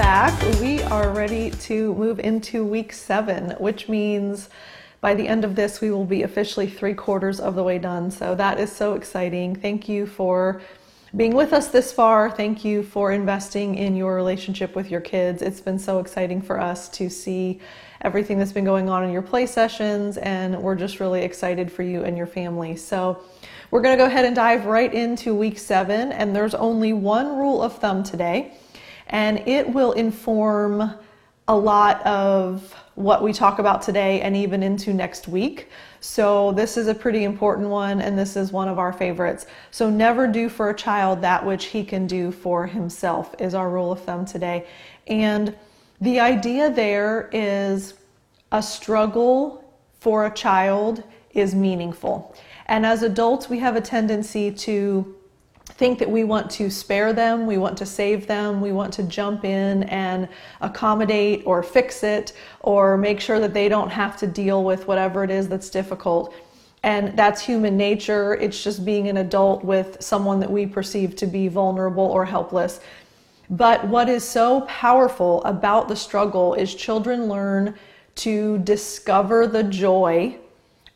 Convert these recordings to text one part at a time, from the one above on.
back. We are ready to move into week seven, which means by the end of this, we will be officially three quarters of the way done. So that is so exciting. Thank you for being with us this far. Thank you for investing in your relationship with your kids. It's been so exciting for us to see everything that's been going on in your play sessions, and we're just really excited for you and your family. So, we're going to go ahead and dive right into week seven, and there's only one rule of thumb today and it will inform a lot of what we talk about today and even into next week. So, this is a pretty important one, and this is one of our favorites. So, never do for a child that which he can do for himself, is our rule of thumb today. And the idea there is a struggle for a child is meaningful. And as adults, we have a tendency to think that we want to spare them, we want to save them, we want to jump in and accommodate or fix it or make sure that they don't have to deal with whatever it is that's difficult. And that's human nature. It's just being an adult with someone that we perceive to be vulnerable or helpless. But what is so powerful about the struggle is children learn to discover the joy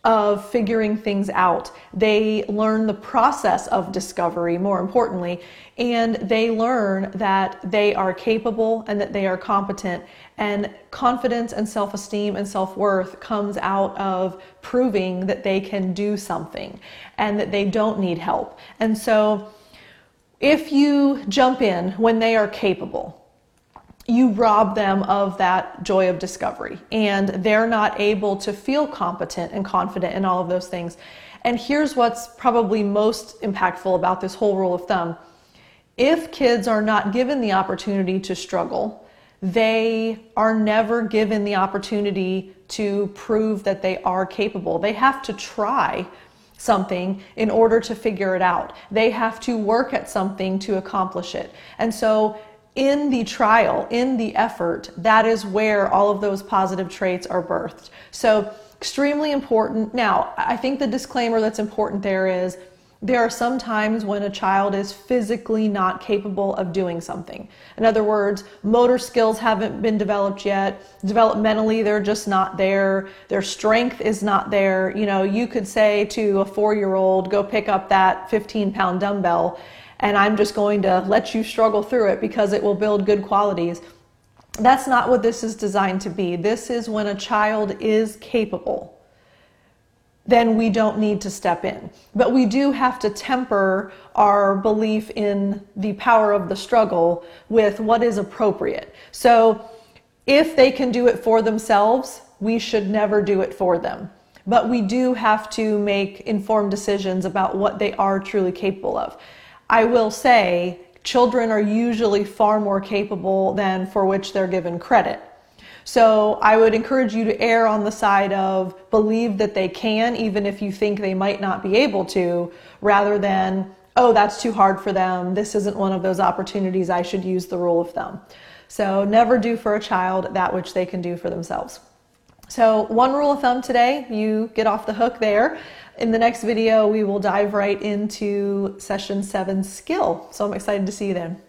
of figuring things out. They learn the process of discovery, more importantly, and they learn that they are capable and that they are competent. And confidence and self esteem and self worth comes out of proving that they can do something and that they don't need help. And so, if you jump in when they are capable, you rob them of that joy of discovery and they're not able to feel competent and confident in all of those things. And here's what's probably most impactful about this whole rule of thumb. If kids are not given the opportunity to struggle, they are never given the opportunity to prove that they are capable. They have to try something in order to figure it out. They have to work at something to accomplish it. And so in the trial, in the effort, that is where all of those positive traits are birthed. So, extremely important. Now, I think the disclaimer that's important there is there are some times when a child is physically not capable of doing something. In other words, motor skills haven't been developed yet. Developmentally, they're just not there. Their strength is not there. You know, you could say to a four year old, go pick up that 15 pound dumbbell and I'm just going to let you struggle through it because it will build good qualities. That's not what this is designed to be. This is when a child is capable, then we don't need to step in. But we do have to temper our belief in the power of the struggle with what is appropriate. So if they can do it for themselves, we should never do it for them. But we do have to make informed decisions about what they are truly capable of. I will say children are usually far more capable than for which they're given credit. So I would encourage you to err on the side of believe that they can, even if you think they might not be able to, rather than, oh, that's too hard for them. This isn't one of those opportunities. I should use the rule of thumb. So never do for a child that which they can do for themselves. So, one rule of thumb today, you get off the hook there. In the next video, we will dive right into session seven skill. So I'm excited to see you then.